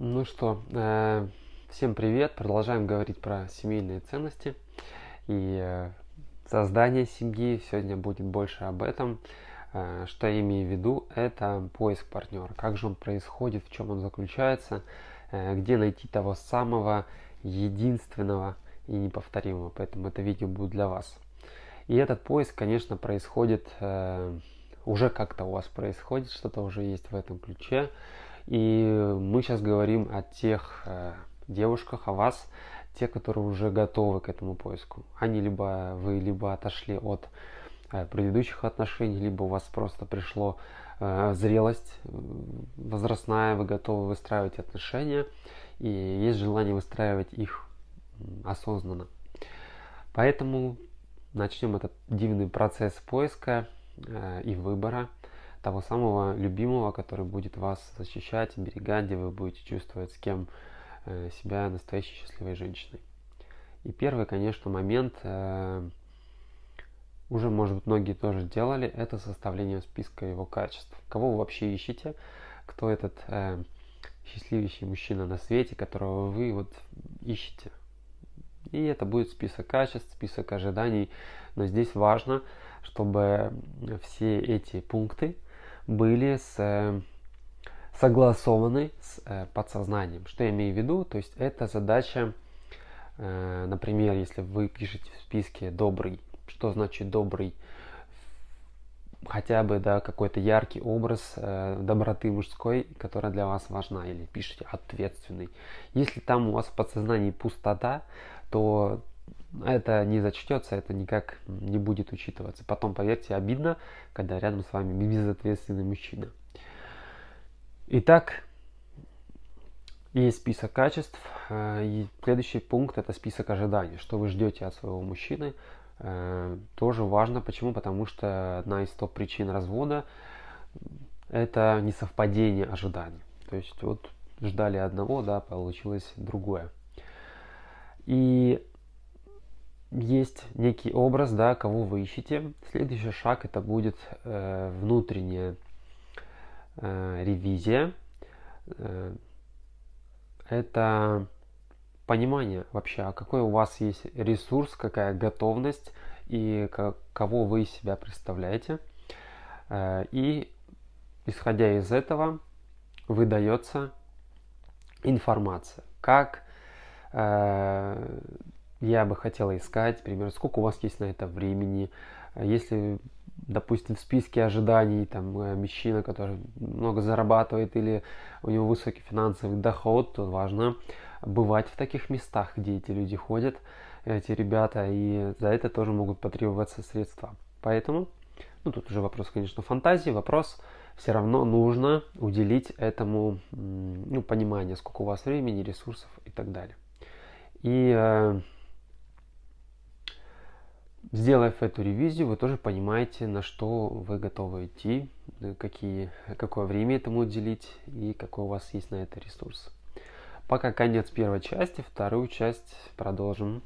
Ну что, э, всем привет. Продолжаем говорить про семейные ценности и э, создание семьи. Сегодня будет больше об этом. Э, что я имею в виду? Это поиск партнера. Как же он происходит, в чем он заключается, где найти того самого единственного и неповторимого. Поэтому это видео будет для вас. И этот поиск, конечно, происходит уже как-то у вас происходит, что-то уже есть в этом ключе. И мы сейчас говорим о тех э, девушках, о вас, те, которые уже готовы к этому поиску. Они либо вы либо отошли от э, предыдущих отношений, либо у вас просто пришло э, зрелость возрастная, вы готовы выстраивать отношения, и есть желание выстраивать их осознанно. Поэтому начнем этот дивный процесс поиска и выбора того самого любимого, который будет вас защищать, берегать, где вы будете чувствовать с кем э, себя настоящей счастливой женщиной. И первый, конечно, момент, э, уже, может быть, многие тоже делали, это составление списка его качеств. Кого вы вообще ищете, кто этот э, счастливейший мужчина на свете, которого вы вот ищете. И это будет список качеств, список ожиданий. Но здесь важно, чтобы все эти пункты были с, э, согласованы с э, подсознанием. Что я имею в виду? То есть это задача, э, например, если вы пишете в списке «добрый», что значит «добрый»? хотя бы да, какой-то яркий образ э, доброты мужской, которая для вас важна, или пишите ответственный. Если там у вас в подсознании пустота, то это не зачтется, это никак не будет учитываться. Потом, поверьте, обидно, когда рядом с вами безответственный мужчина. Итак, есть список качеств. Э, и следующий пункт это список ожиданий. Что вы ждете от своего мужчины. Э, тоже важно. Почему? Потому что одна из топ причин развода это несовпадение ожиданий. То есть вот ждали одного, да, получилось другое. И есть некий образ, да, кого вы ищете. Следующий шаг это будет э, внутренняя э, ревизия. Э, это понимание вообще, а какой у вас есть ресурс, какая готовность и как, кого вы из себя представляете. Э, и исходя из этого выдается информация, как э, я бы хотела искать, например, сколько у вас есть на это времени, если, допустим, в списке ожиданий там э, мужчина, который много зарабатывает или у него высокий финансовый доход, то важно бывать в таких местах, где эти люди ходят, эти ребята, и за это тоже могут потребоваться средства. Поэтому, ну тут уже вопрос, конечно, фантазии, вопрос все равно нужно уделить этому ну, понимание, сколько у вас времени, ресурсов и так далее. И э, Сделав эту ревизию, вы тоже понимаете, на что вы готовы идти, какие, какое время этому уделить и какой у вас есть на это ресурс. Пока конец первой части, вторую часть продолжим